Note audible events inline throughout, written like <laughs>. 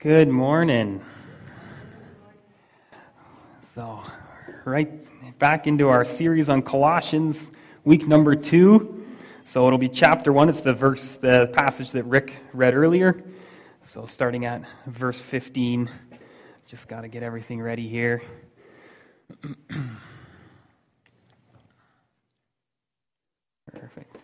Good morning. So, right back into our series on Colossians, week number two. So it'll be chapter one. It's the verse, the passage that Rick read earlier. So starting at verse 15. Just got to get everything ready here. <clears throat> Perfect.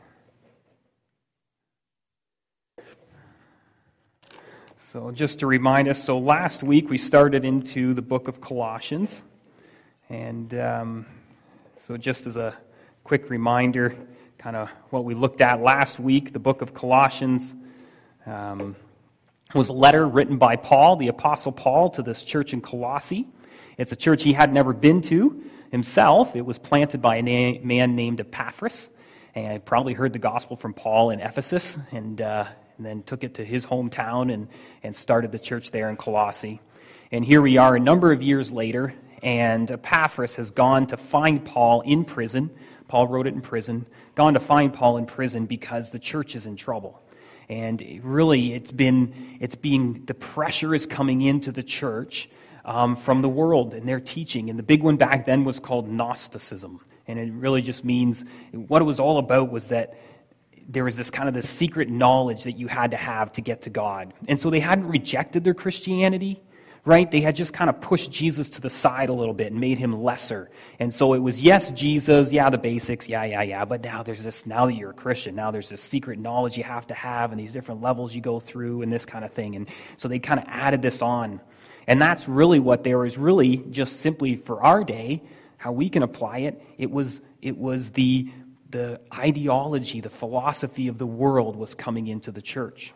So, just to remind us, so last week we started into the book of Colossians. And um, so, just as a quick reminder, kind of what we looked at last week, the book of Colossians um, was a letter written by Paul, the Apostle Paul, to this church in Colossae. It's a church he had never been to himself. It was planted by a na- man named Epaphras and probably heard the gospel from Paul in Ephesus and, uh, and then took it to his hometown and, and started the church there in Colossae. And here we are a number of years later, and Epaphras has gone to find Paul in prison. Paul wrote it in prison, gone to find Paul in prison because the church is in trouble. And really, it's been, it's being, the pressure is coming into the church um, from the world and their teaching. And the big one back then was called Gnosticism. And it really just means what it was all about was that there was this kind of this secret knowledge that you had to have to get to God. And so they hadn't rejected their Christianity, right? They had just kind of pushed Jesus to the side a little bit and made him lesser. And so it was, yes, Jesus, yeah, the basics, yeah, yeah, yeah. But now there's this, now that you're a Christian, now there's this secret knowledge you have to have and these different levels you go through and this kind of thing. And so they kind of added this on. And that's really what there was really just simply for our day how we can apply it, it was, it was the, the ideology, the philosophy of the world was coming into the church.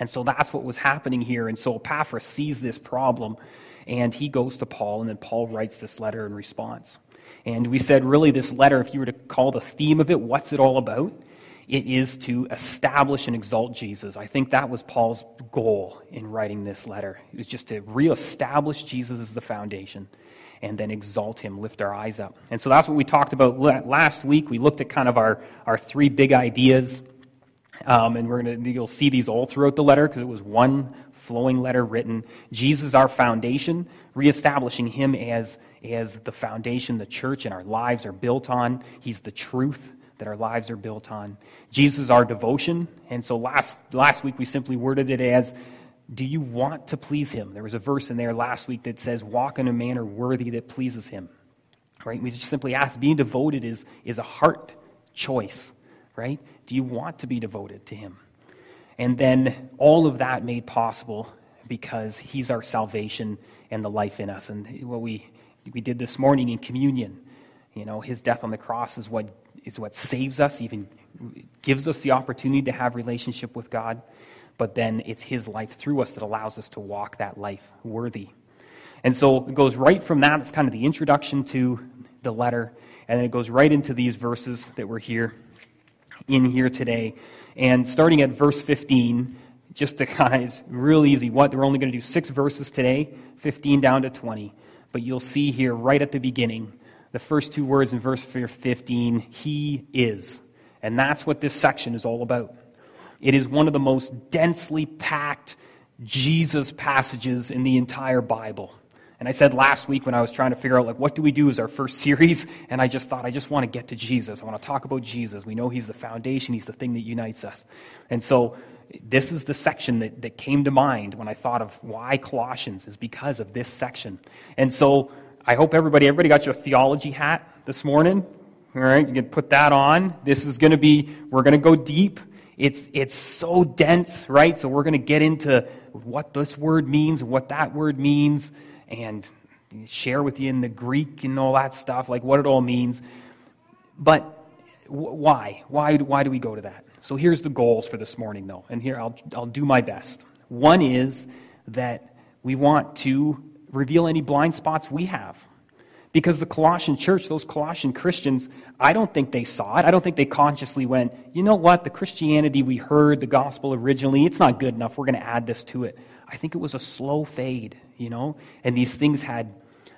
And so that's what was happening here. And so Epaphras sees this problem and he goes to Paul, and then Paul writes this letter in response. And we said, really, this letter, if you were to call the theme of it, what's it all about? It is to establish and exalt Jesus. I think that was Paul's goal in writing this letter. It was just to reestablish Jesus as the foundation and then exalt him, lift our eyes up. And so that's what we talked about last week. We looked at kind of our, our three big ideas. Um, and we're gonna, you'll see these all throughout the letter because it was one flowing letter written. Jesus, our foundation, reestablishing him as, as the foundation the church and our lives are built on. He's the truth that our lives are built on. Jesus, our devotion. And so last, last week we simply worded it as do you want to please him? There was a verse in there last week that says, walk in a manner worthy that pleases him. Right? We just simply ask, being devoted is, is a heart choice, right? Do you want to be devoted to him? And then all of that made possible because he's our salvation and the life in us. And what we, we did this morning in communion, you know, his death on the cross is what, is what saves us, even gives us the opportunity to have relationship with God but then it's his life through us that allows us to walk that life worthy. And so it goes right from that. It's kind of the introduction to the letter. And then it goes right into these verses that we're here in here today. And starting at verse 15, just to <laughs> kind of, real easy. What? We're only going to do six verses today, 15 down to 20. But you'll see here right at the beginning, the first two words in verse 15, He is. And that's what this section is all about. It is one of the most densely packed Jesus passages in the entire Bible. And I said last week when I was trying to figure out, like, what do we do as our first series? And I just thought, I just want to get to Jesus. I want to talk about Jesus. We know He's the foundation, He's the thing that unites us. And so, this is the section that, that came to mind when I thought of why Colossians, is because of this section. And so, I hope everybody, everybody got your theology hat this morning. All right, you can put that on. This is going to be, we're going to go deep. It's, it's so dense, right? So we're going to get into what this word means, what that word means, and share with you in the Greek and all that stuff, like what it all means. But why? Why, why do we go to that? So here's the goals for this morning, though. And here I'll, I'll do my best. One is that we want to reveal any blind spots we have. Because the Colossian church, those Colossian Christians, I don't think they saw it. I don't think they consciously went, you know what, the Christianity we heard, the gospel originally, it's not good enough. We're going to add this to it. I think it was a slow fade, you know? And these things had,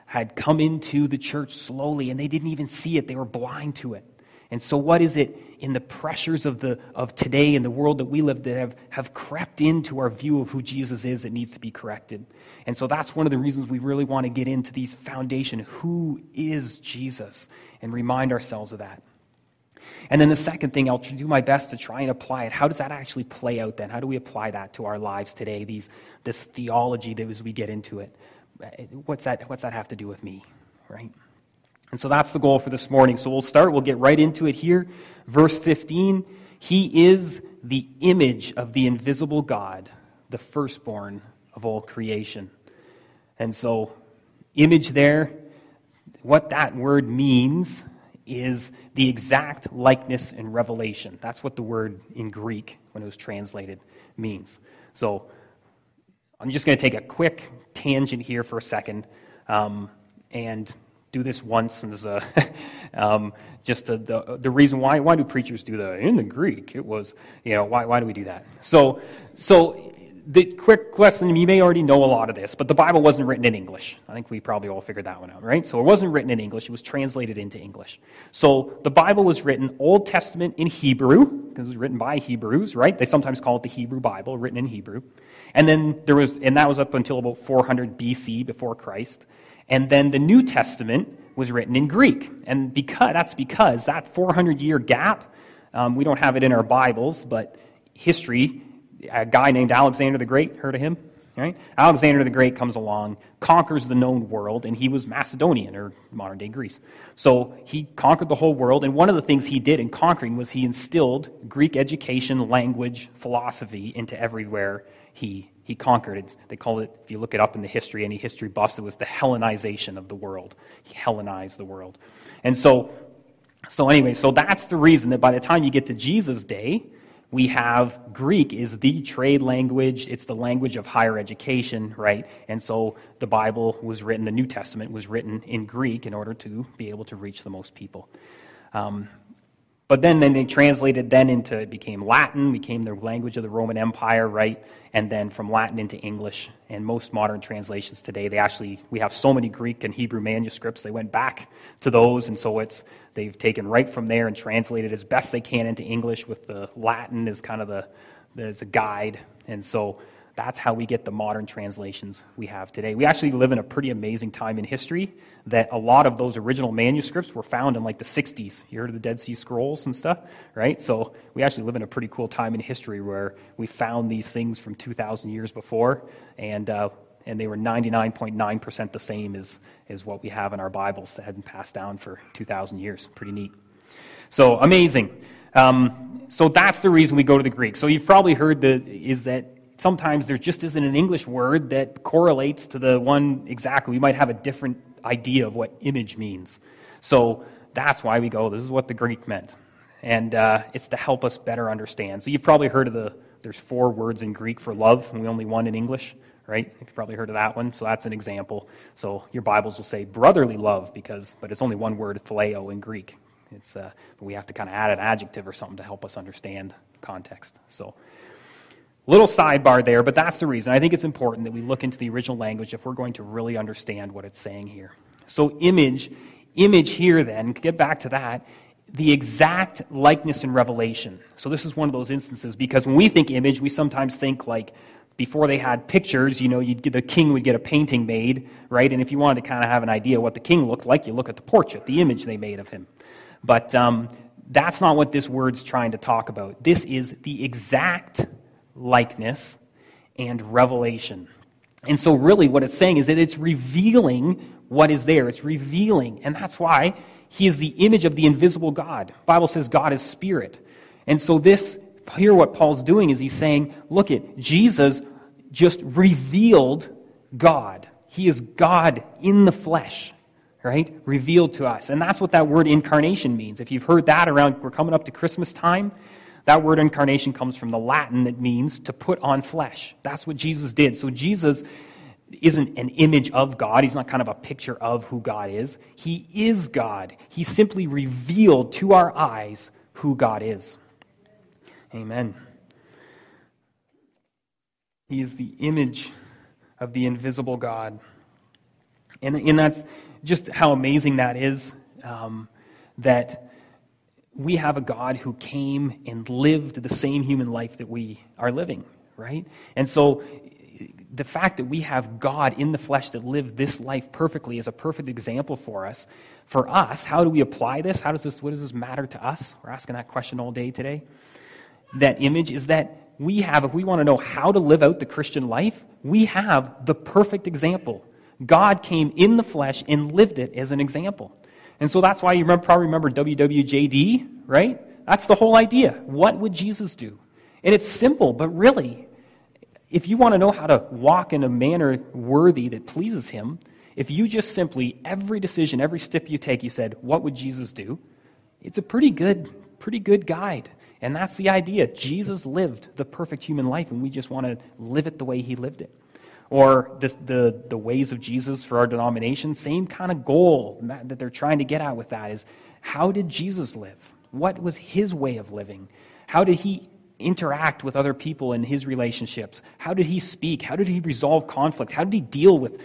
had come into the church slowly, and they didn't even see it. They were blind to it. And so, what is it in the pressures of, the, of today and the world that we live that have, have crept into our view of who Jesus is that needs to be corrected? And so, that's one of the reasons we really want to get into these foundation. Who is Jesus? And remind ourselves of that. And then the second thing, I'll do my best to try and apply it. How does that actually play out then? How do we apply that to our lives today, these, this theology that as we get into it? What's that, what's that have to do with me, right? And so that's the goal for this morning. So we'll start, we'll get right into it here. Verse 15 He is the image of the invisible God, the firstborn of all creation. And so, image there, what that word means is the exact likeness and revelation. That's what the word in Greek, when it was translated, means. So, I'm just going to take a quick tangent here for a second. Um, and do this once and a <laughs> um, just a, the, the reason why why do preachers do that? In the greek it was you know why, why do we do that? So so the quick lesson you may already know a lot of this but the bible wasn't written in english. I think we probably all figured that one out right? So it wasn't written in english. It was translated into english. So the bible was written old testament in hebrew because it was written by hebrews right? They sometimes call it the hebrew bible written in hebrew. And then there was and that was up until about 400 bc before christ and then the New Testament was written in Greek. And because, that's because that 400 year gap, um, we don't have it in our Bibles, but history, a guy named Alexander the Great, heard of him? Right? Alexander the Great comes along, conquers the known world, and he was Macedonian, or modern day Greece. So he conquered the whole world, and one of the things he did in conquering was he instilled Greek education, language, philosophy into everywhere he he conquered. It's, they call it, if you look it up in the history, any history buffs, it was the Hellenization of the world. He Hellenized the world. And so, so anyway, so that's the reason that by the time you get to Jesus' day, we have Greek is the trade language. It's the language of higher education, right? And so the Bible was written, the New Testament was written in Greek in order to be able to reach the most people. Um, but then, then they translated then into, it became Latin, became the language of the Roman Empire, right? And then from Latin into English. And most modern translations today, they actually, we have so many Greek and Hebrew manuscripts, they went back to those. And so it's, they've taken right from there and translated as best they can into English with the Latin as kind of the, as a guide. And so that's how we get the modern translations we have today. We actually live in a pretty amazing time in history that a lot of those original manuscripts were found in like the 60s. You heard of the Dead Sea Scrolls and stuff, right? So we actually live in a pretty cool time in history where we found these things from 2,000 years before, and, uh, and they were 99.9% the same as, as what we have in our Bibles that had been passed down for 2,000 years. Pretty neat. So amazing. Um, so that's the reason we go to the Greek. So you've probably heard that is that sometimes there just isn't an English word that correlates to the one exactly. We might have a different idea of what image means. So that's why we go, this is what the Greek meant. And uh, it's to help us better understand. So you've probably heard of the, there's four words in Greek for love, and we only one in English, right? You've probably heard of that one. So that's an example. So your Bibles will say brotherly love, because, but it's only one word, phileo, in Greek. It's, uh, we have to kind of add an adjective or something to help us understand context. So Little sidebar there, but that's the reason. I think it's important that we look into the original language if we're going to really understand what it's saying here. So, image, image here then, get back to that, the exact likeness in revelation. So, this is one of those instances because when we think image, we sometimes think like before they had pictures, you know, get, the king would get a painting made, right? And if you wanted to kind of have an idea what the king looked like, you look at the portrait, the image they made of him. But um, that's not what this word's trying to talk about. This is the exact likeness, and revelation. And so, really, what it's saying is that it's revealing what is there. It's revealing. And that's why he is the image of the invisible God. The Bible says God is spirit. And so, this, here, what Paul's doing is he's saying, look at Jesus just revealed God. He is God in the flesh, right? Revealed to us. And that's what that word incarnation means. If you've heard that around, we're coming up to Christmas time. That word incarnation comes from the Latin that means to put on flesh. That's what Jesus did. So Jesus isn't an image of God. He's not kind of a picture of who God is. He is God. He simply revealed to our eyes who God is. Amen. He is the image of the invisible God. And, and that's just how amazing that is. Um, that we have a God who came and lived the same human life that we are living, right? And so the fact that we have God in the flesh that lived this life perfectly is a perfect example for us. For us, how do we apply this? How does this what does this matter to us? We're asking that question all day today. That image is that we have, if we want to know how to live out the Christian life, we have the perfect example. God came in the flesh and lived it as an example. And so that's why you probably remember WWJD, right? That's the whole idea. What would Jesus do? And it's simple, but really, if you want to know how to walk in a manner worthy that pleases Him, if you just simply, every decision, every step you take, you said, What would Jesus do? It's a pretty good, pretty good guide. And that's the idea. Jesus lived the perfect human life, and we just want to live it the way He lived it or this, the, the ways of Jesus for our denomination, same kind of goal that they're trying to get at with that is how did Jesus live? What was his way of living? How did he interact with other people in his relationships? How did he speak? How did he resolve conflict? How did he deal with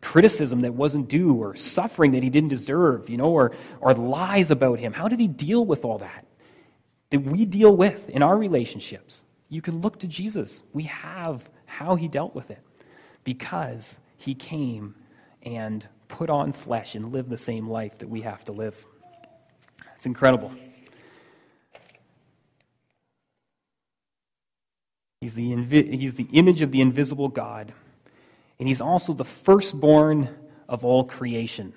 criticism that wasn't due or suffering that he didn't deserve, you know, or, or lies about him? How did he deal with all that? That we deal with in our relationships. You can look to Jesus. We have how he dealt with it because he came and put on flesh and lived the same life that we have to live. It's incredible. He's the, invi- he's the image of the invisible God, and he's also the firstborn of all creation.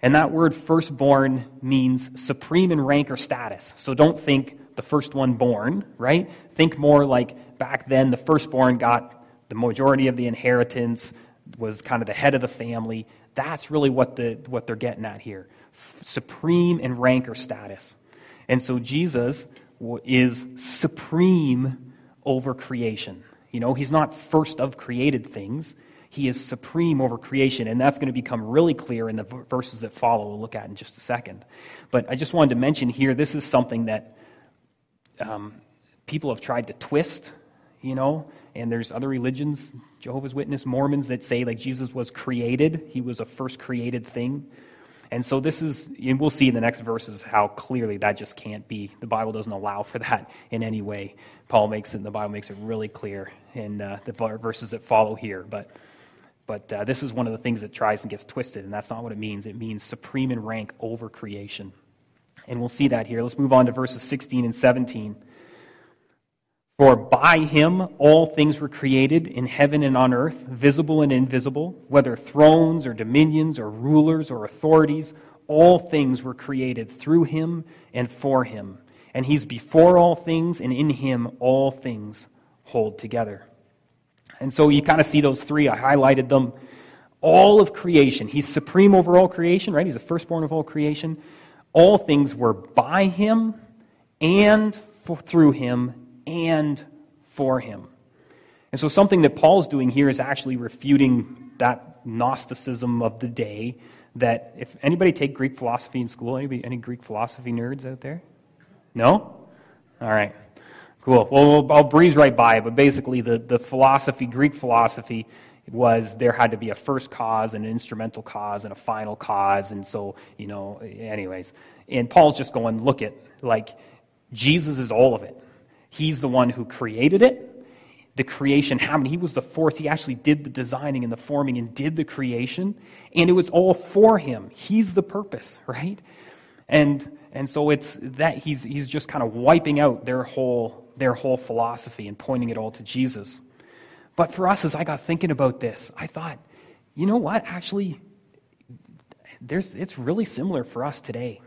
And that word firstborn means supreme in rank or status. So don't think the first one born, right? Think more like back then the firstborn got the majority of the inheritance was kind of the head of the family. That's really what, the, what they're getting at here supreme in rank or status. And so Jesus is supreme over creation. You know, he's not first of created things. He is supreme over creation, and that's going to become really clear in the verses that follow. We'll look at in just a second. But I just wanted to mention here this is something that um, people have tried to twist, you know, and there's other religions, Jehovah's Witness, Mormons, that say like Jesus was created. He was a first created thing. And so this is, and we'll see in the next verses how clearly that just can't be. The Bible doesn't allow for that in any way. Paul makes it, and the Bible makes it really clear in uh, the verses that follow here. But, but uh, this is one of the things that tries and gets twisted, and that's not what it means. It means supreme in rank over creation. And we'll see that here. Let's move on to verses 16 and 17. For by him all things were created in heaven and on earth, visible and invisible, whether thrones or dominions or rulers or authorities, all things were created through him and for him. And he's before all things, and in him all things hold together. And so you kind of see those three. I highlighted them. All of creation. He's supreme over all creation, right? He's the firstborn of all creation. All things were by him and through him and for him. And so, something that Paul's doing here is actually refuting that Gnosticism of the day. That if anybody take Greek philosophy in school, anybody, any Greek philosophy nerds out there? No? All right. Cool. Well, I'll breeze right by it, but basically, the, the philosophy, Greek philosophy, was there had to be a first cause, and an instrumental cause, and a final cause. And so, you know, anyways. And Paul's just going, look at, like, Jesus is all of it. He's the one who created it. The creation happened. He was the force. He actually did the designing and the forming and did the creation. And it was all for him. He's the purpose, <laughs> right? And and so it's that he's he's just kind of wiping out their whole their whole philosophy and pointing it all to Jesus. But for us, as I got thinking about this, I thought, you know what? Actually, there's it's really similar for us today.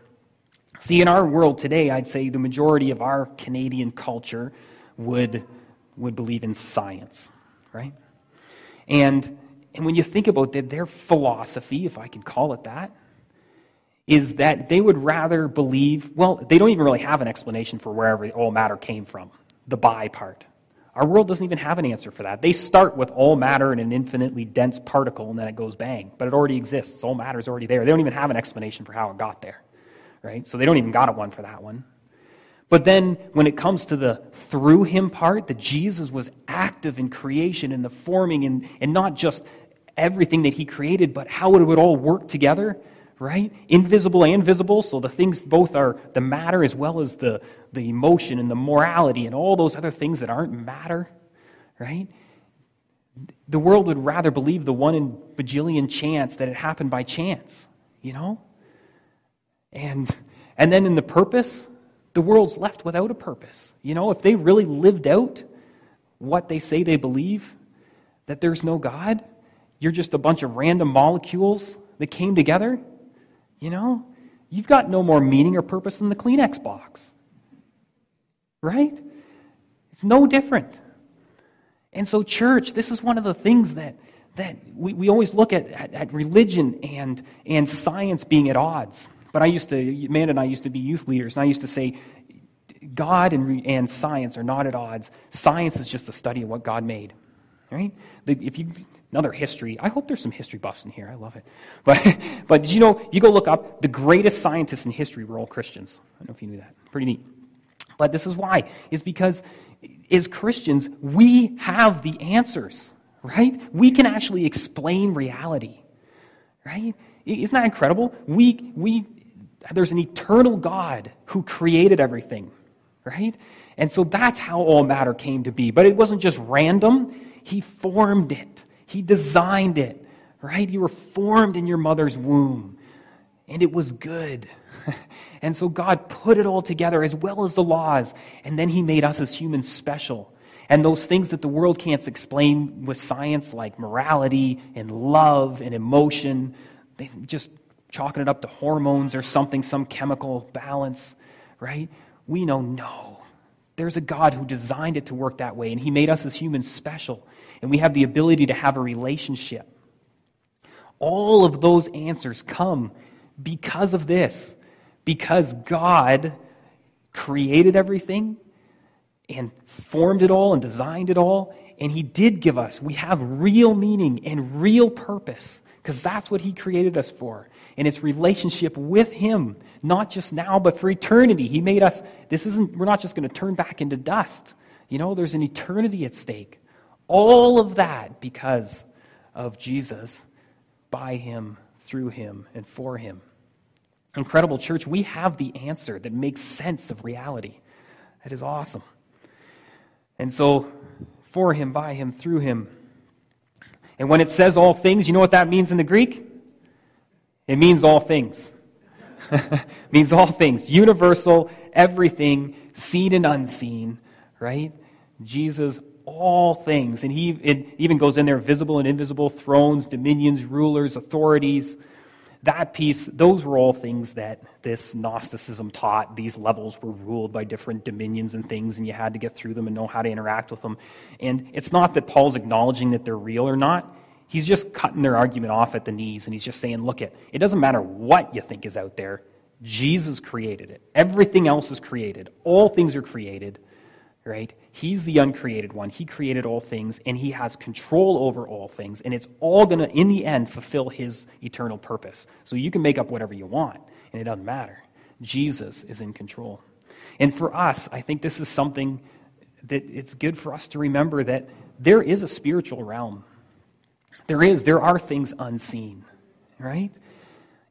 See, in our world today, I'd say the majority of our Canadian culture would, would believe in science, right? And, and when you think about that, their philosophy, if I could call it that, is that they would rather believe, well, they don't even really have an explanation for wherever all matter came from, the by part. Our world doesn't even have an answer for that. They start with all matter in an infinitely dense particle, and then it goes bang. But it already exists. All matter is already there. They don't even have an explanation for how it got there right? So they don't even got a one for that one. But then when it comes to the through him part, that Jesus was active in creation and the forming and, and not just everything that he created, but how it would all work together, right? Invisible and visible, so the things both are the matter as well as the, the emotion and the morality and all those other things that aren't matter, right? The world would rather believe the one in bajillion chance that it happened by chance, you know? And, and then in the purpose, the world's left without a purpose. You know, if they really lived out what they say they believe, that there's no God, you're just a bunch of random molecules that came together, you know, you've got no more meaning or purpose than the Kleenex box. Right? It's no different. And so, church, this is one of the things that, that we, we always look at, at, at religion and, and science being at odds. But I used to, Amanda and I used to be youth leaders, and I used to say, God and, and science are not at odds. Science is just a study of what God made. Right? If you another history, I hope there's some history buffs in here. I love it. <laughs> But but you know you go look up the greatest scientists in history were all Christians. I don't know if you knew that. Pretty neat. But this is why is because as Christians we have the answers, right? We can actually explain reality, right? Isn't that incredible? We we there's an eternal God who created everything, right? And so that's how all matter came to be. But it wasn't just random, He formed it, He designed it, right? You were formed in your mother's womb, and it was good. <laughs> and so God put it all together as well as the laws, and then He made us as humans special. And those things that the world can't explain with science, like morality and love and emotion, they just chalking it up to hormones or something, some chemical balance, right? We know no. There's a God who designed it to work that way, and He made us as humans special, and we have the ability to have a relationship. All of those answers come because of this, because God created everything and formed it all and designed it all, and He did give us. We have real meaning and real purpose because that's what He created us for and its relationship with Him, not just now, but for eternity. He made us, this isn't, we're not just going to turn back into dust. You know, there's an eternity at stake. All of that because of Jesus, by Him, through Him, and for Him. Incredible church, we have the answer that makes sense of reality. That is awesome. And so, for Him, by Him, through Him. And when it says all things, you know what that means in the Greek? It means all things. <laughs> means all things. Universal, everything, seen and unseen, right? Jesus, all things. And he it even goes in there visible and invisible, thrones, dominions, rulers, authorities. That piece, those were all things that this Gnosticism taught. These levels were ruled by different dominions and things, and you had to get through them and know how to interact with them. And it's not that Paul's acknowledging that they're real or not he's just cutting their argument off at the knees and he's just saying, look, it, it doesn't matter what you think is out there. Jesus created it. Everything else is created. All things are created, right? He's the uncreated one. He created all things and he has control over all things. And it's all going to, in the end, fulfill his eternal purpose. So you can make up whatever you want and it doesn't matter. Jesus is in control. And for us, I think this is something that it's good for us to remember that there is a spiritual realm there is, there are things unseen, right?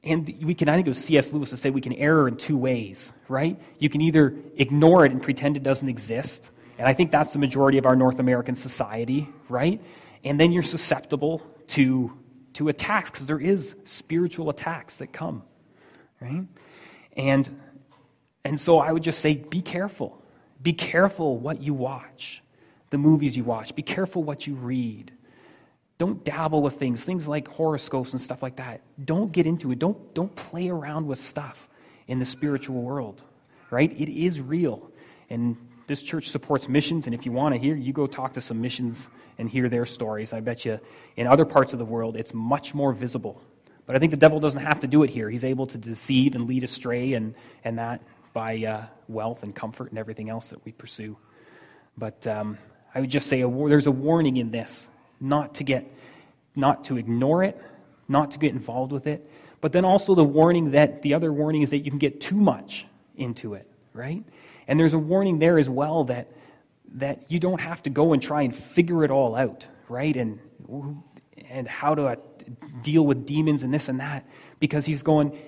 And we can, I think it was C.S. Lewis to say we can err in two ways, right? You can either ignore it and pretend it doesn't exist. And I think that's the majority of our North American society, right? And then you're susceptible to, to attacks because there is spiritual attacks that come, right? And, and so I would just say be careful. Be careful what you watch, the movies you watch. Be careful what you read. Don't dabble with things, things like horoscopes and stuff like that. Don't get into it. Don't, don't play around with stuff in the spiritual world, right? It is real. And this church supports missions, and if you want to hear, you go talk to some missions and hear their stories. I bet you in other parts of the world, it's much more visible. But I think the devil doesn't have to do it here. He's able to deceive and lead astray and, and that by uh, wealth and comfort and everything else that we pursue. But um, I would just say a, there's a warning in this not to get, not to ignore it, not to get involved with it. But then also the warning that, the other warning is that you can get too much into it, right? And there's a warning there as well that, that you don't have to go and try and figure it all out, right? And, and how to deal with demons and this and that because he's going,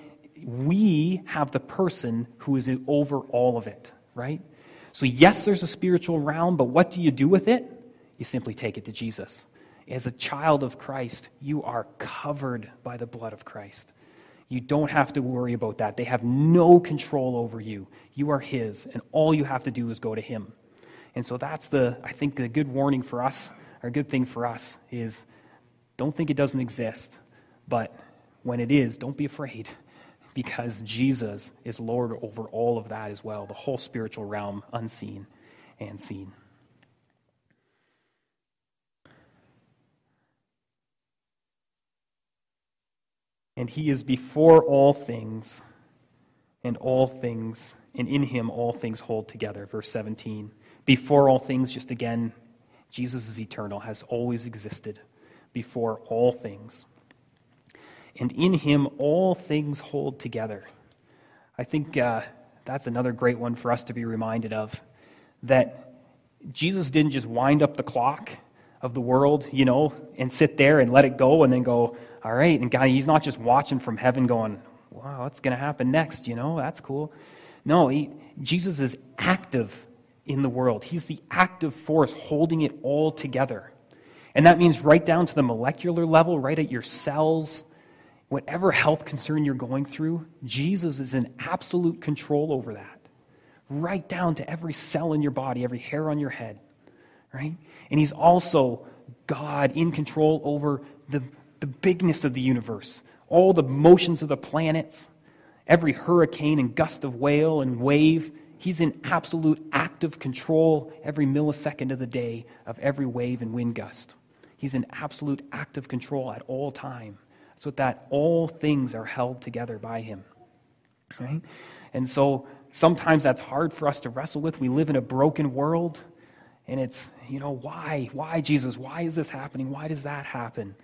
we have the person who is over all of it, right? So, yes, there's a spiritual realm, but what do you do with it? You simply take it to Jesus. As a child of Christ, you are covered by the blood of Christ. You don't have to worry about that. They have no control over you. You are His, and all you have to do is go to Him. And so that's the, I think, the good warning for us, or good thing for us is don't think it doesn't exist, but when it is, don't be afraid <laughs> because Jesus is Lord over all of that as well, the whole spiritual realm, unseen and seen. And he is before all things, and all things, and in him all things hold together. Verse 17. Before all things, just again, Jesus is eternal, has always existed before all things. And in him all things hold together. I think uh, that's another great one for us to be reminded of. That Jesus didn't just wind up the clock of the world, you know, and sit there and let it go and then go, all right. And God, He's not just watching from heaven going, wow, what's going to happen next? You know, that's cool. No, he, Jesus is active in the world. He's the active force holding it all together. And that means right down to the molecular level, right at your cells, whatever health concern you're going through, Jesus is in absolute control over that. Right down to every cell in your body, every hair on your head. Right? And he's also God in control over the the bigness of the universe, all the motions of the planets, every hurricane and gust of whale and wave. He's in absolute active control every millisecond of the day of every wave and wind gust. He's in absolute active control at all time. So that all things are held together by him. Right? And so sometimes that's hard for us to wrestle with. We live in a broken world, and it's, you know, why? Why, Jesus? Why is this happening? Why does that happen?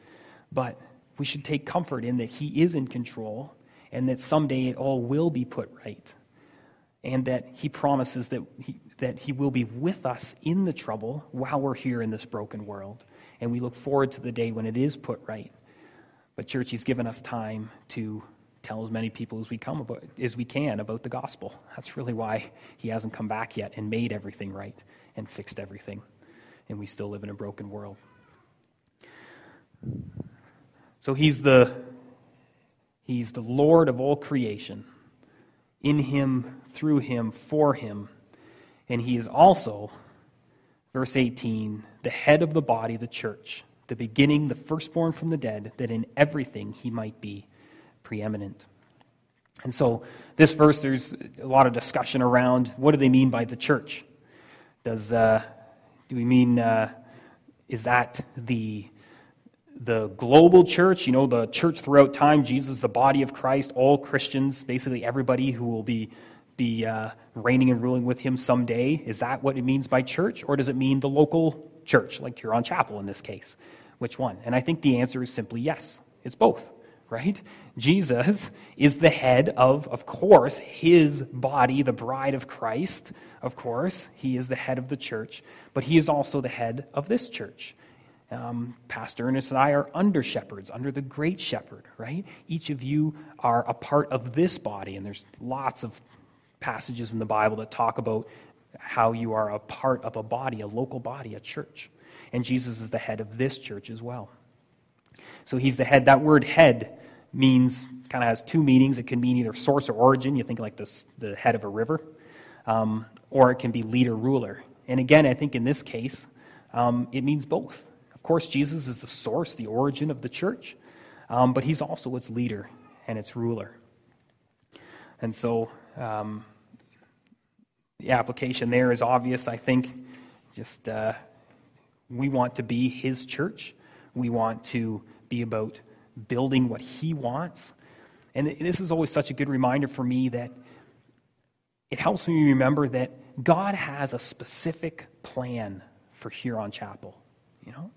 But we should take comfort in that He is in control and that someday it all will be put right. And that He promises that he, that he will be with us in the trouble while we're here in this broken world. And we look forward to the day when it is put right. But, church, He's given us time to tell as many people as we come about, as we can about the gospel. That's really why he hasn't come back yet and made everything right and fixed everything. And we still live in a broken world. So he's the, he's the Lord of all creation. In him, through him, for him. And he is also, verse 18, the head of the body, the church, the beginning, the firstborn from the dead, that in everything he might be preeminent. And so, this verse, there's a lot of discussion around what do they mean by the church? Does, uh, do we mean, uh, is that the the global church, you know, the church throughout time, Jesus, the body of Christ, all Christians, basically everybody who will be, be uh, reigning and ruling with him someday. Is that what it means by church? Or does it mean the local church, like Huron Chapel in this case? Which one? And I think the answer is simply yes. It's both, right? Jesus is the head of, of course, his body, the bride of Christ. Of course, he is the head of the church, but he is also the head of this church. Um, Pastor Ernest and I are under shepherds, under the great shepherd, right? Each of you are a part of this body, and there's lots of passages in the Bible that talk about how you are a part of a body, a local body, a church. And Jesus is the head of this church as well. So he's the head. That word head means, kind of has two meanings. It can mean either source or origin. You think like this, the head of a river. Um, or it can be leader, ruler. And again, I think in this case, um, it means both. Of course, Jesus is the source, the origin of the church, um, but he's also its leader and its ruler. And so um, the application there is obvious, I think. Just uh, we want to be his church. We want to be about building what he wants. And this is always such a good reminder for me that it helps me remember that God has a specific plan for Huron Chapel. You know,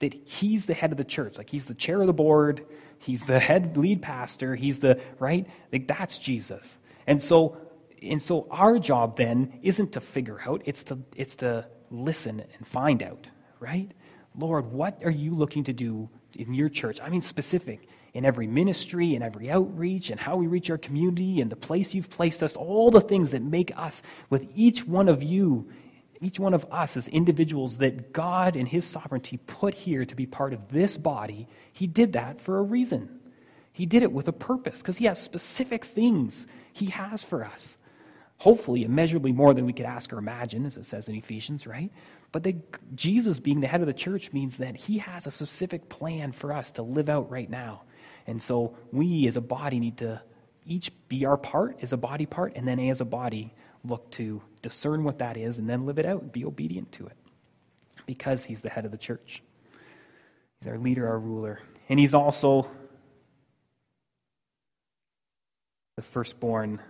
that he's the head of the church. Like he's the chair of the board, he's the head lead pastor, he's the, right? Like that's Jesus. And so, and so our job then isn't to figure out, it's to, it's to listen and find out, right? Lord, what are you looking to do in your church. I mean specific in every ministry, in every outreach, and how we reach our community, and the place you've placed us, all the things that make us, with each one of you, each one of us as individuals that God in His sovereignty put here to be part of this body, He did that for a reason. He did it with a purpose because He has specific things He has for us. Hopefully, immeasurably more than we could ask or imagine, as it says in Ephesians, right? But Jesus being the head of the church means that He has a specific plan for us to live out right now. And so we as a body need to each be our part as a body part, and then as a body look to discern what that is and then live it out and be obedient to it because he's the head of the church. He's our leader, our ruler. And he's also the firstborn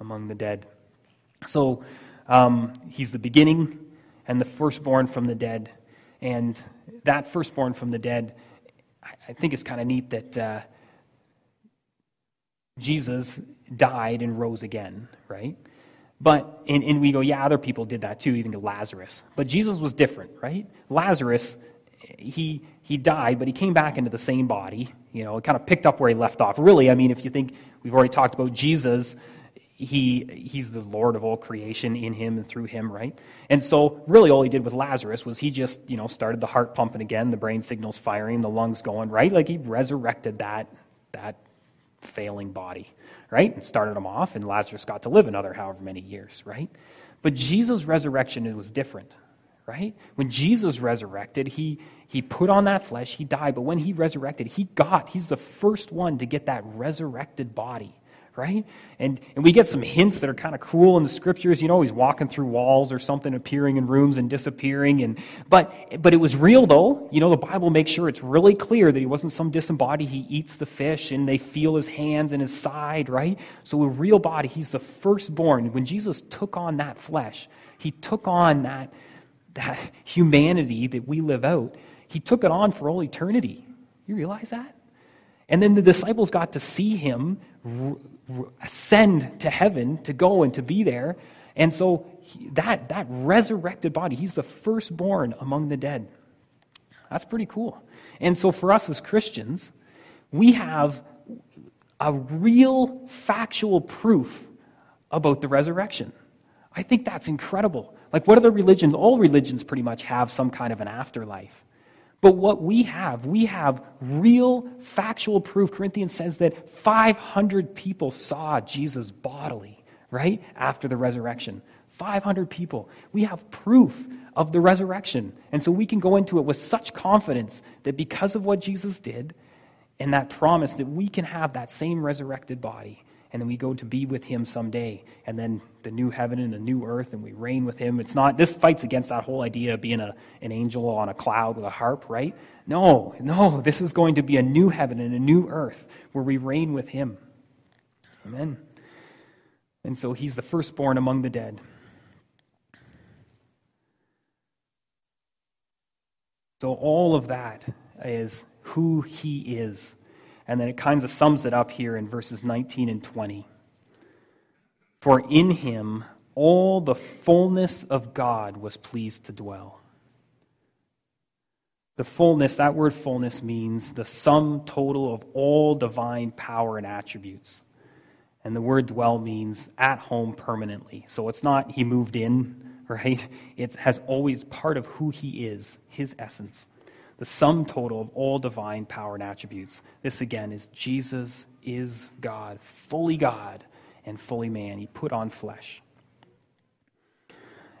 among the dead. So um, he's the beginning and the firstborn from the dead. And that firstborn from the dead, I think it's kind of neat that. Uh, Jesus died and rose again, right? But, and, and we go, yeah, other people did that too, even Lazarus. But Jesus was different, right? Lazarus, he, he died, but he came back into the same body. You know, it kind of picked up where he left off. Really, I mean, if you think we've already talked about Jesus, he, he's the Lord of all creation in him and through him, right? And so, really, all he did with Lazarus was he just, you know, started the heart pumping again, the brain signals firing, the lungs going, right? Like he resurrected that, that failing body, right? And started him off, and Lazarus got to live another however many years, right? But Jesus' resurrection was different, right? When Jesus resurrected, he, he put on that flesh, he died, but when he resurrected, he got, he's the first one to get that resurrected body right? And, and we get some hints that are kind of cool in the scriptures. You know, he's walking through walls or something, appearing in rooms and disappearing. And, but, but it was real, though. You know, the Bible makes sure it's really clear that he wasn't some disembodied. He eats the fish and they feel his hands and his side, right? So a real body. He's the firstborn. When Jesus took on that flesh, he took on that, that humanity that we live out. He took it on for all eternity. You realize that? And then the disciples got to see him ascend to heaven to go and to be there. And so he, that, that resurrected body, he's the firstborn among the dead. That's pretty cool. And so for us as Christians, we have a real factual proof about the resurrection. I think that's incredible. Like, what other religions? All religions pretty much have some kind of an afterlife. But what we have, we have real factual proof. Corinthians says that 500 people saw Jesus bodily, right? After the resurrection. 500 people. We have proof of the resurrection. And so we can go into it with such confidence that because of what Jesus did and that promise, that we can have that same resurrected body and then we go to be with him someday. And then the new heaven and the new earth and we reign with him. It's not this fights against that whole idea of being a, an angel on a cloud with a harp right? No no this is going to be a new heaven and a new earth where we reign with him. Amen. And so he's the firstborn among the dead. So all of that is who he is and then it kind of sums it up here in verses 19 and 20. For in him all the fullness of God was pleased to dwell. The fullness, that word fullness means the sum total of all divine power and attributes. And the word dwell means at home permanently. So it's not he moved in, <laughs> right? It has always part of who he is, his essence the sum total of all divine power and attributes. This again is Jesus is God, fully God and fully man. He put on flesh.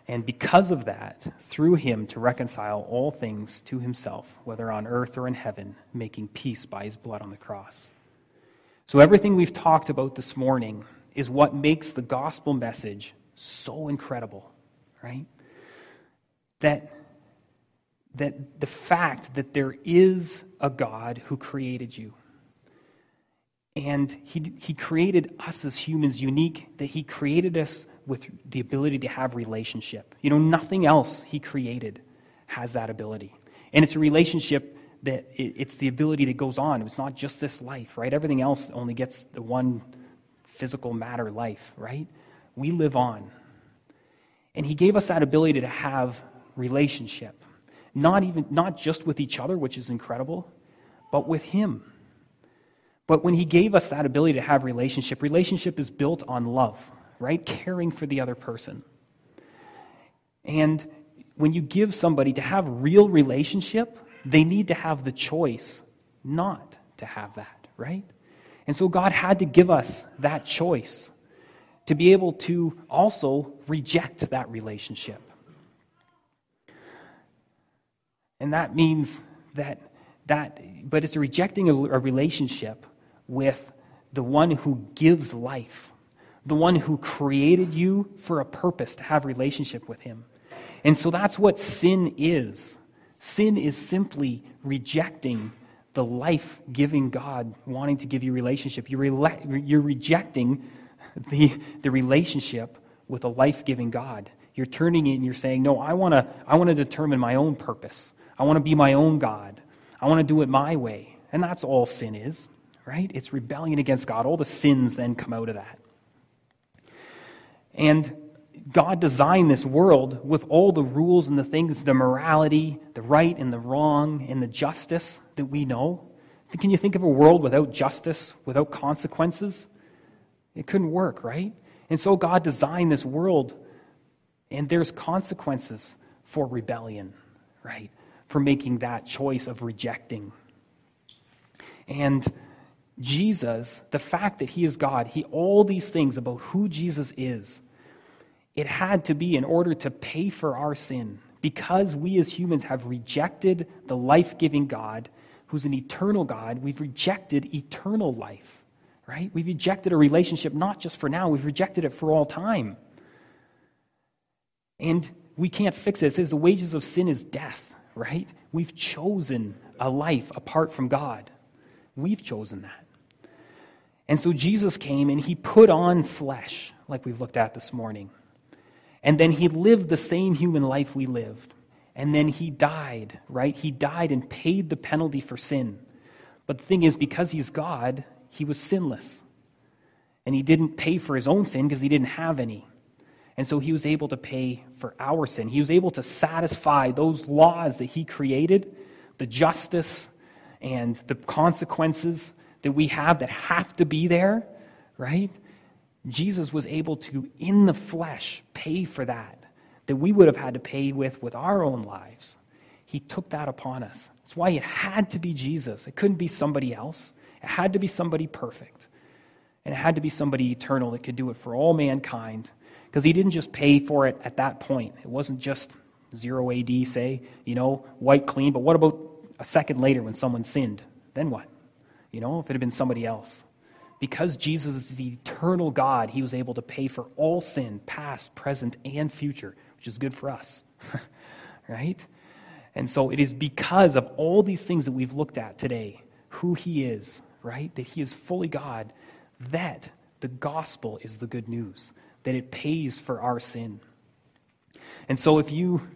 And because of that, through him to reconcile all things to himself, whether on earth or in heaven, making peace by his blood on the cross. So, everything we've talked about this morning is what makes the gospel message so incredible, right? That that the fact that there is a God who created you. And he, he created us as humans unique, that he created us with the ability to have relationship. You know, nothing else he created has that ability. And it's a relationship that it, it's the ability that goes on. It's not just this life, right? Everything else only gets the one physical matter life, right? We live on. And he gave us that ability to have relationship not even not just with each other which is incredible but with Him. But when He gave us that ability to have relationship, relationship is built on love, right? Caring for the other person. And when you give somebody to have real relationship, they need to have the choice not to have that, right? And so God had to give us that choice to be able to also reject that relationship. And that means that that but it's rejecting a, a relationship with the one who gives life, the one who created you for a purpose to have relationship with him. And so that's what sin is. Sin is simply rejecting the life giving God wanting to give you relationship. You're, re- you're rejecting the, the relationship with a life giving God. You're turning it and you're saying, No, I want to I wanna determine my own purpose. I want to be my own God. I want to do it my way. And that's all sin is, right? It's rebellion against God. All the sins then come out of that. And God designed this world with all the rules and the things, the morality, the right and the wrong, and the justice that we know. Can you think of a world without justice, without consequences? It couldn't work, right? And so God designed this world, and there's consequences for rebellion, right? For making that choice of rejecting. And Jesus, the fact that he is God, he all these things about who Jesus is, it had to be in order to pay for our sin. Because we as humans have rejected the life giving God, who's an eternal God, we've rejected eternal life, right? We've rejected a relationship not just for now, we've rejected it for all time. And we can't fix it. It says the wages of sin is death, right? We've chosen a life apart from God. We've chosen that. And so Jesus came and he put on flesh, like we've looked at this morning. And then he lived the same human life we lived. And then he died, right? He died and paid the penalty for sin. But the thing is, because he's God, he was sinless. And he didn't pay for his own sin because he didn't have any. And so he was able to pay for our sin. He was able to satisfy those laws that he created, the justice and the consequences that we have that have to be there, right? Jesus was able to, in the flesh, pay for that, that we would have had to pay with with our own lives. He took that upon us. That's why it had to be Jesus. It couldn't be somebody else. It had to be somebody perfect. And it had to be somebody eternal that could do it for all mankind. Because he didn't just pay for it at that point. It wasn't just zero AD, say, you know, white clean. But what about a second later when someone sinned? Then what? You know, if it had been somebody else because Jesus is the eternal God, he was able to pay for all sin, past, present, and future, which is good for us. <laughs> right? And so it is because of all these things that we've looked at today, who he is, right? That he is fully God, that the gospel is the good news, that it pays for our sin. And so if you,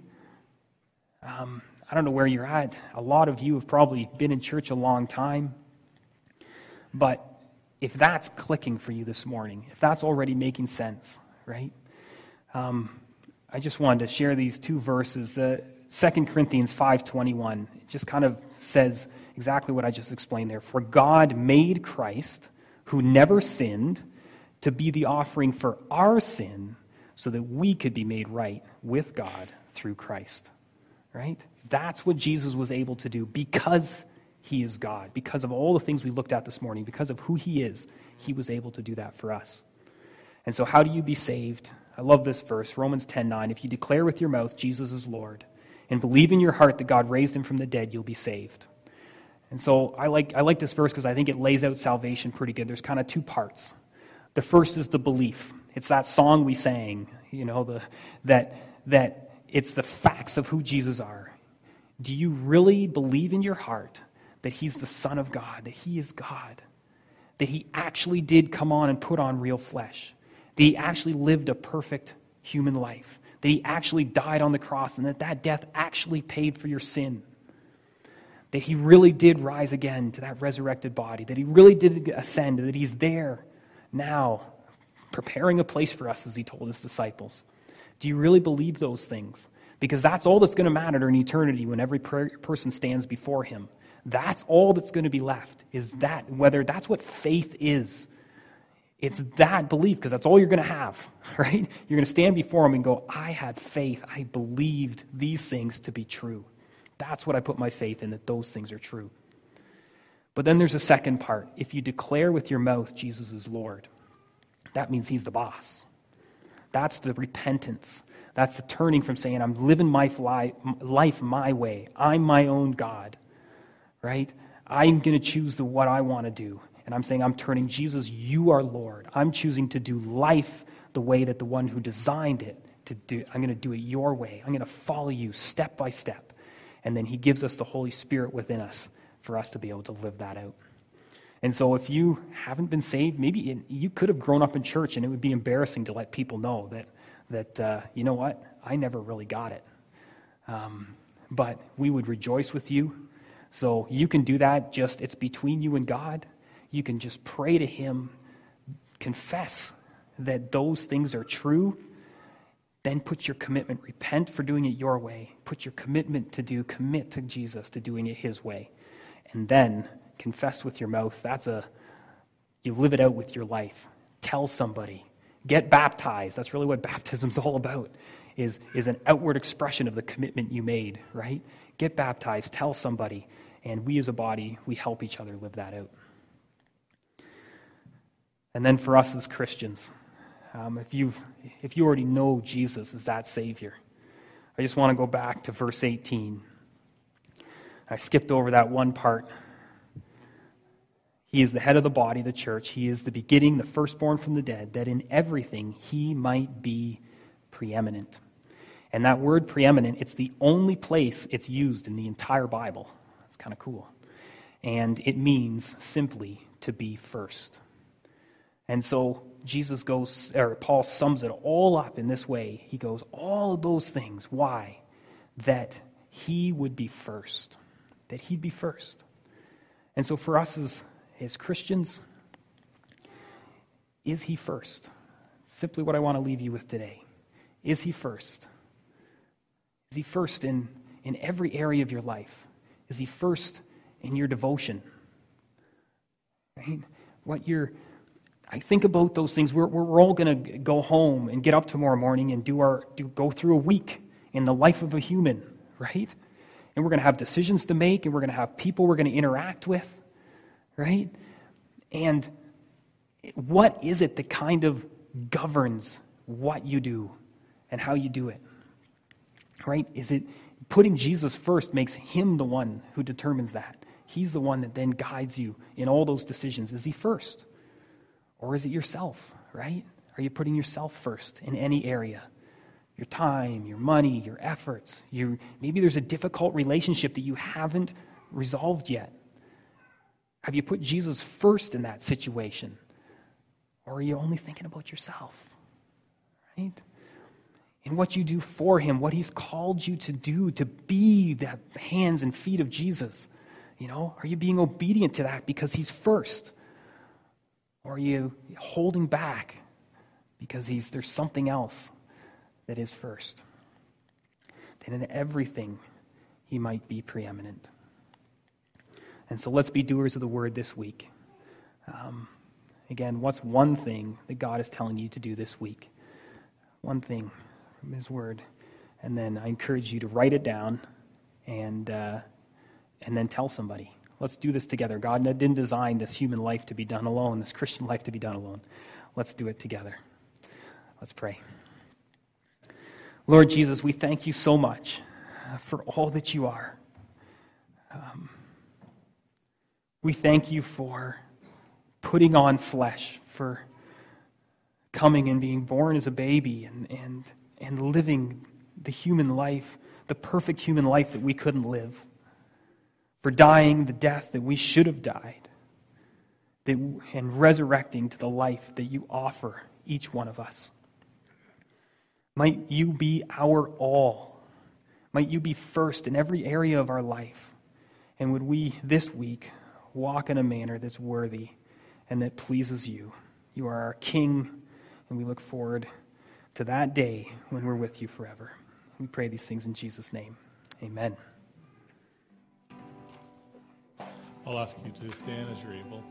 um, I don't know where you're at, a lot of you have probably been in church a long time, but if that's clicking for you this morning, if that's already making sense, right? Um, I just wanted to share these two verses. Uh, 2 Corinthians 5.21, it just kind of says exactly what I just explained there. For God made Christ, who never sinned, to be the offering for our sin so that we could be made right with God through Christ. Right? That's what Jesus was able to do because he is God. Because of all the things we looked at this morning, because of who He is, He was able to do that for us. And so, how do you be saved? I love this verse, Romans 10 9. If you declare with your mouth Jesus is Lord and believe in your heart that God raised him from the dead, you'll be saved. And so, I like, I like this verse because I think it lays out salvation pretty good. There's kind of two parts. The first is the belief. It's that song we sang, you know, the, that, that it's the facts of who Jesus are. Do you really believe in your heart that he's the Son of God, that he is God, that he actually did come on and put on real flesh, that he actually lived a perfect human life, that he actually died on the cross, and that that death actually paid for your sin. That he really did rise again to that resurrected body, that he really did ascend, that he's there now, preparing a place for us, as he told his disciples. Do you really believe those things? Because that's all that's going to matter in eternity when every per- person stands before him That's all that's going to be left, is that, whether that's what faith is. It's that belief, because that's all you're going to have, <laughs> right? You're going to stand before him and go, I had faith. I believed these things to be true. That's what I put my faith in, that those things are true. But then there's a second part. If you declare with your mouth Jesus is Lord, that means he's the boss. That's the repentance. That's the turning from saying, I'm living my life my way. I'm my own God, right? I'm going to choose the, what I want to do. And I'm saying, I'm turning, Jesus, you are Lord. I'm choosing to do life the way that the one who designed it to do. I'm going to do it your way. I'm going to follow you step by step. And then he gives us the Holy Spirit within us for us to be able to live that out. And so, if you haven't been saved, maybe you could have grown up in church, and it would be embarrassing to let people know that, that uh, you know what, I never really got it. Um, but we would rejoice with you. So, you can do that just, it's between you and God. You can just pray to Him, confess that those things are true, then put your commitment, repent for doing it your way, put your commitment to do, commit to Jesus to doing it His way. And then confess with your mouth. That's a, you live it out with your life. Tell somebody. Get baptized. That's really what <laughs> baptism's all about, is, is an outward expression of the commitment you made, right? Get baptized. Tell somebody. And we as a body, we help each other live that out. And then for us as Christians, um, if, you've, if you already know Jesus as that Savior, I just want to go back to verse 18. I skipped over that one part he is the head of the body, the church. He is the beginning, the firstborn from the dead, that in everything he might be preeminent. And that word preeminent, it's the only place it's used in the entire Bible. It's kind of cool. And it means simply to be first. And so Jesus goes, or Paul sums it all up in this way. He goes, all of those things. Why? That he would be first. That he'd be first. And so for us as as Christians, is He first? Simply what I want to leave you with today. Is He first? Is He first in, in every area of your life? Is He first in your devotion? Right? What you're. I think about those things. We're, we're all going to go home and get up tomorrow morning and do our do go through a week in the life of a human, right? And we're going to have decisions to make, and we're going to have people we're going to interact with right? And what is it that kind of governs what you do and how you do it? Right? Is it putting Jesus first makes him the one who determines that? He's the one that then guides you in all those decisions. Is he first? Or is it yourself, right? Are you putting yourself first in any area? Your time, your money, your efforts. You, maybe there's a difficult relationship that you haven't resolved yet. Have you put Jesus first in that situation? Or are you only thinking about yourself? Right? And what you do for him, what he's called you to do, to be the hands and feet of Jesus. You know, are you being obedient to that because he's first? Or are you holding back because he's, there's something else that is first? That in everything he might be preeminent. And so let's be doers of the word this week. Um, again, what's one thing that God is telling you to do this week? One thing from His word. And then I encourage you to write it down and, uh, and then tell somebody. Let's do this together. God didn't design this human life to be done alone, this Christian life to be done alone. Let's do it together. Let's pray. Lord Jesus, we thank you so much for all that you are. Um, we thank you for putting on flesh, for coming and being born as a baby and, and, and living the human life, the perfect human life that we couldn't live, for dying the death that we should have died, that, and resurrecting to the life that you offer each one of us. Might you be our all. Might you be first in every area of our life. And would we this week walk in a manner that's worthy and that pleases you. You are our King, and we look forward to that day when we're with you forever. We pray these things in Jesus' name. Amen. I'll ask you to stand as you're able.